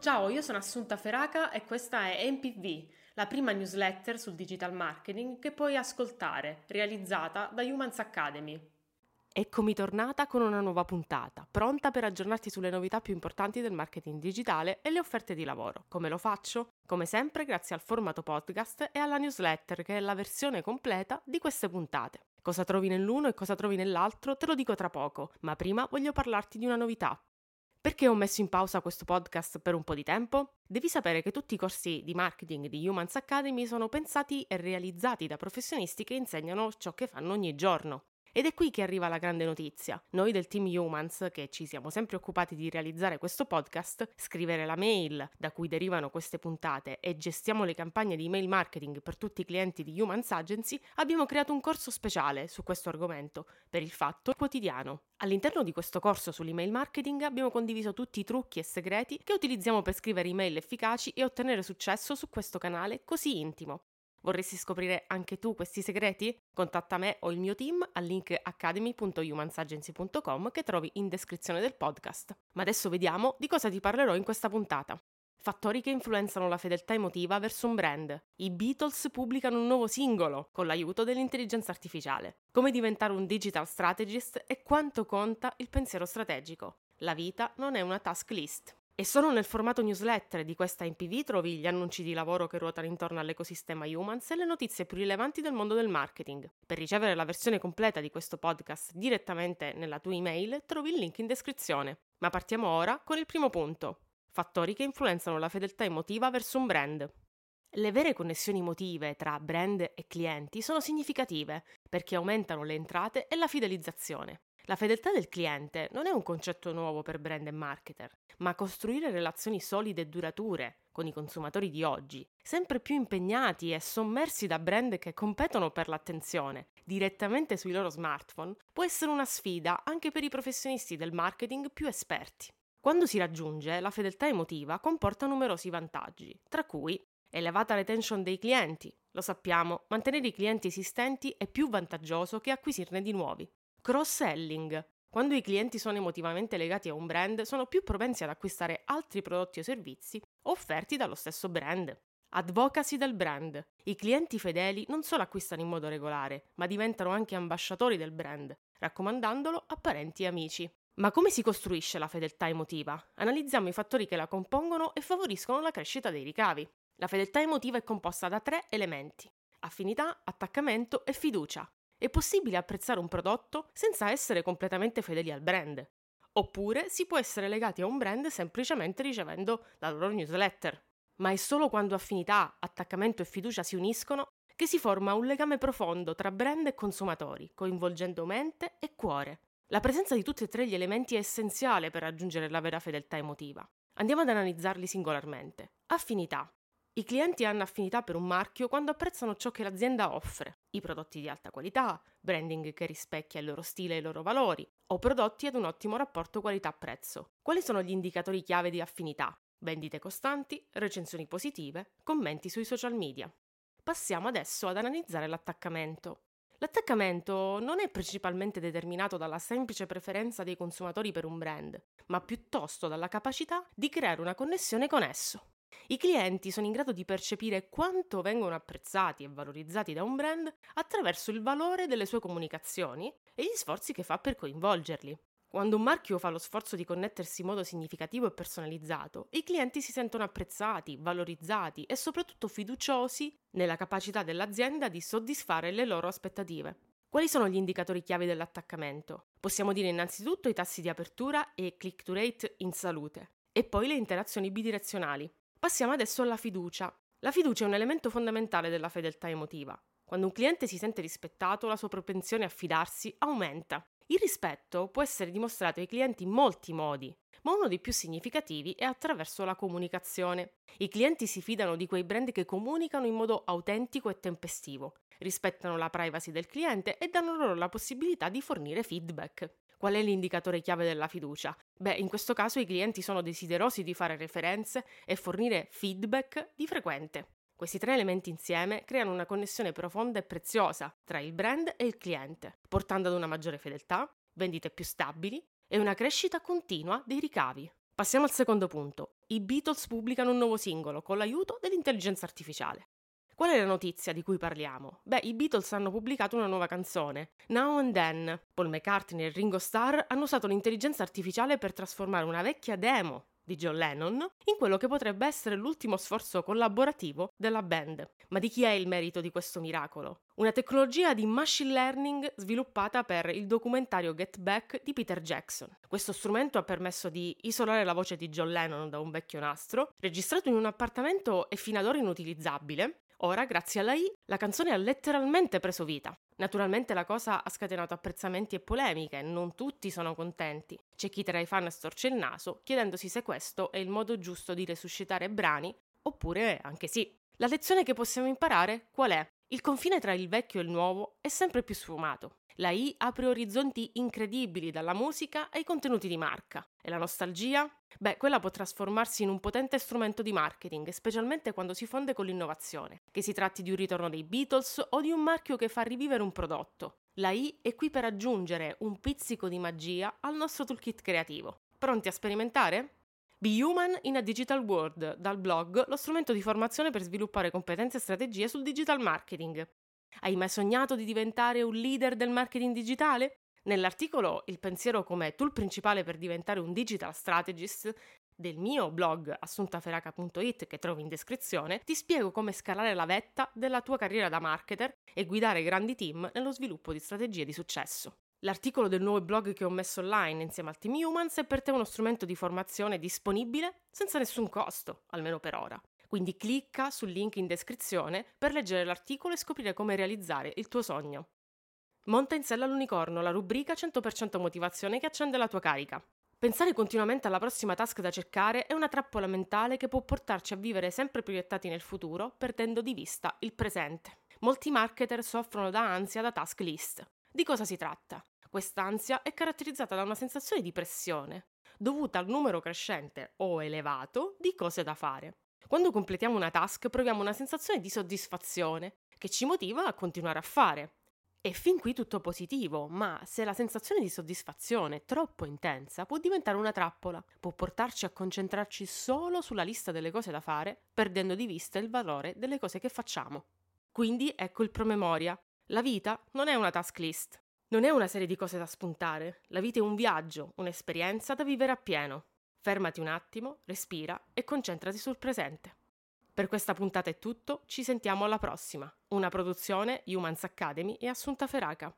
Ciao, io sono Assunta Feraca e questa è MPV, la prima newsletter sul digital marketing che puoi ascoltare, realizzata da Humans Academy. Eccomi tornata con una nuova puntata, pronta per aggiornarti sulle novità più importanti del marketing digitale e le offerte di lavoro. Come lo faccio? Come sempre grazie al formato podcast e alla newsletter che è la versione completa di queste puntate. Cosa trovi nell'uno e cosa trovi nell'altro te lo dico tra poco, ma prima voglio parlarti di una novità. Perché ho messo in pausa questo podcast per un po' di tempo? Devi sapere che tutti i corsi di marketing di Humans Academy sono pensati e realizzati da professionisti che insegnano ciò che fanno ogni giorno. Ed è qui che arriva la grande notizia. Noi del team Humans, che ci siamo sempre occupati di realizzare questo podcast, scrivere la mail da cui derivano queste puntate e gestiamo le campagne di email marketing per tutti i clienti di Humans Agency, abbiamo creato un corso speciale su questo argomento, per il fatto quotidiano. All'interno di questo corso sull'email marketing abbiamo condiviso tutti i trucchi e segreti che utilizziamo per scrivere email efficaci e ottenere successo su questo canale così intimo. Vorresti scoprire anche tu questi segreti? Contatta me o il mio team al link academy.humansagency.com che trovi in descrizione del podcast. Ma adesso vediamo di cosa ti parlerò in questa puntata. Fattori che influenzano la fedeltà emotiva verso un brand. I Beatles pubblicano un nuovo singolo con l'aiuto dell'intelligenza artificiale. Come diventare un digital strategist e quanto conta il pensiero strategico. La vita non è una task list. E solo nel formato newsletter di questa MPV trovi gli annunci di lavoro che ruotano intorno all'ecosistema Humans e le notizie più rilevanti del mondo del marketing. Per ricevere la versione completa di questo podcast direttamente nella tua email trovi il link in descrizione. Ma partiamo ora con il primo punto. Fattori che influenzano la fedeltà emotiva verso un brand. Le vere connessioni emotive tra brand e clienti sono significative perché aumentano le entrate e la fidelizzazione. La fedeltà del cliente non è un concetto nuovo per brand e marketer, ma costruire relazioni solide e durature con i consumatori di oggi, sempre più impegnati e sommersi da brand che competono per l'attenzione direttamente sui loro smartphone, può essere una sfida anche per i professionisti del marketing più esperti. Quando si raggiunge, la fedeltà emotiva comporta numerosi vantaggi, tra cui elevata retention dei clienti. Lo sappiamo, mantenere i clienti esistenti è più vantaggioso che acquisirne di nuovi. Cross-selling. Quando i clienti sono emotivamente legati a un brand, sono più propensi ad acquistare altri prodotti o servizi offerti dallo stesso brand. Advocacy del brand. I clienti fedeli non solo acquistano in modo regolare, ma diventano anche ambasciatori del brand, raccomandandolo a parenti e amici. Ma come si costruisce la fedeltà emotiva? Analizziamo i fattori che la compongono e favoriscono la crescita dei ricavi. La fedeltà emotiva è composta da tre elementi: affinità, attaccamento e fiducia. È possibile apprezzare un prodotto senza essere completamente fedeli al brand. Oppure si può essere legati a un brand semplicemente ricevendo la loro newsletter. Ma è solo quando affinità, attaccamento e fiducia si uniscono che si forma un legame profondo tra brand e consumatori, coinvolgendo mente e cuore. La presenza di tutti e tre gli elementi è essenziale per raggiungere la vera fedeltà emotiva. Andiamo ad analizzarli singolarmente. Affinità. I clienti hanno affinità per un marchio quando apprezzano ciò che l'azienda offre, i prodotti di alta qualità, branding che rispecchia il loro stile e i loro valori, o prodotti ad un ottimo rapporto qualità-prezzo. Quali sono gli indicatori chiave di affinità? Vendite costanti, recensioni positive, commenti sui social media. Passiamo adesso ad analizzare l'attaccamento. L'attaccamento non è principalmente determinato dalla semplice preferenza dei consumatori per un brand, ma piuttosto dalla capacità di creare una connessione con esso. I clienti sono in grado di percepire quanto vengono apprezzati e valorizzati da un brand attraverso il valore delle sue comunicazioni e gli sforzi che fa per coinvolgerli. Quando un marchio fa lo sforzo di connettersi in modo significativo e personalizzato, i clienti si sentono apprezzati, valorizzati e soprattutto fiduciosi nella capacità dell'azienda di soddisfare le loro aspettative. Quali sono gli indicatori chiave dell'attaccamento? Possiamo dire innanzitutto i tassi di apertura e click to rate in salute, e poi le interazioni bidirezionali. Passiamo adesso alla fiducia. La fiducia è un elemento fondamentale della fedeltà emotiva. Quando un cliente si sente rispettato, la sua propensione a fidarsi aumenta. Il rispetto può essere dimostrato ai clienti in molti modi, ma uno dei più significativi è attraverso la comunicazione. I clienti si fidano di quei brand che comunicano in modo autentico e tempestivo, rispettano la privacy del cliente e danno loro la possibilità di fornire feedback. Qual è l'indicatore chiave della fiducia? Beh, in questo caso i clienti sono desiderosi di fare referenze e fornire feedback di frequente. Questi tre elementi insieme creano una connessione profonda e preziosa tra il brand e il cliente, portando ad una maggiore fedeltà, vendite più stabili e una crescita continua dei ricavi. Passiamo al secondo punto. I Beatles pubblicano un nuovo singolo con l'aiuto dell'intelligenza artificiale. Qual è la notizia di cui parliamo? Beh, i Beatles hanno pubblicato una nuova canzone, Now and Then. Paul McCartney e Ringo Starr hanno usato l'intelligenza artificiale per trasformare una vecchia demo di John Lennon in quello che potrebbe essere l'ultimo sforzo collaborativo della band. Ma di chi è il merito di questo miracolo? Una tecnologia di machine learning sviluppata per il documentario Get Back di Peter Jackson. Questo strumento ha permesso di isolare la voce di John Lennon da un vecchio nastro, registrato in un appartamento e fino ad ora inutilizzabile, Ora, grazie all'AI, la canzone ha letteralmente preso vita. Naturalmente la cosa ha scatenato apprezzamenti e polemiche, non tutti sono contenti. C'è chi tra i fan storce il naso, chiedendosi se questo è il modo giusto di resuscitare brani, oppure anche sì. La lezione che possiamo imparare qual è? Il confine tra il vecchio e il nuovo è sempre più sfumato. La I apre orizzonti incredibili dalla musica ai contenuti di marca. E la nostalgia? Beh, quella può trasformarsi in un potente strumento di marketing, specialmente quando si fonde con l'innovazione. Che si tratti di un ritorno dei Beatles o di un marchio che fa rivivere un prodotto. La I è qui per aggiungere un pizzico di magia al nostro toolkit creativo. Pronti a sperimentare? Be Human in a Digital World, dal blog Lo strumento di formazione per sviluppare competenze e strategie sul digital marketing. Hai mai sognato di diventare un leader del marketing digitale? Nell'articolo Il pensiero come tool principale per diventare un digital strategist del mio blog assuntaferaca.it che trovi in descrizione, ti spiego come scalare la vetta della tua carriera da marketer e guidare grandi team nello sviluppo di strategie di successo. L'articolo del nuovo blog che ho messo online insieme al Team Humans è per te uno strumento di formazione disponibile senza nessun costo, almeno per ora. Quindi clicca sul link in descrizione per leggere l'articolo e scoprire come realizzare il tuo sogno. Monta in sella all'unicorno, la rubrica 100% motivazione che accende la tua carica. Pensare continuamente alla prossima task da cercare è una trappola mentale che può portarci a vivere sempre proiettati nel futuro, perdendo di vista il presente. Molti marketer soffrono da ansia da task list. Di cosa si tratta? Quest'ansia è caratterizzata da una sensazione di pressione, dovuta al numero crescente o elevato di cose da fare. Quando completiamo una task proviamo una sensazione di soddisfazione che ci motiva a continuare a fare. E fin qui tutto positivo, ma se la sensazione di soddisfazione è troppo intensa può diventare una trappola, può portarci a concentrarci solo sulla lista delle cose da fare, perdendo di vista il valore delle cose che facciamo. Quindi ecco il promemoria. La vita non è una task list, non è una serie di cose da spuntare, la vita è un viaggio, un'esperienza da vivere appieno. Fermati un attimo, respira e concentrati sul presente. Per questa puntata è tutto, ci sentiamo alla prossima. Una produzione Humans Academy e Assunta Feraca.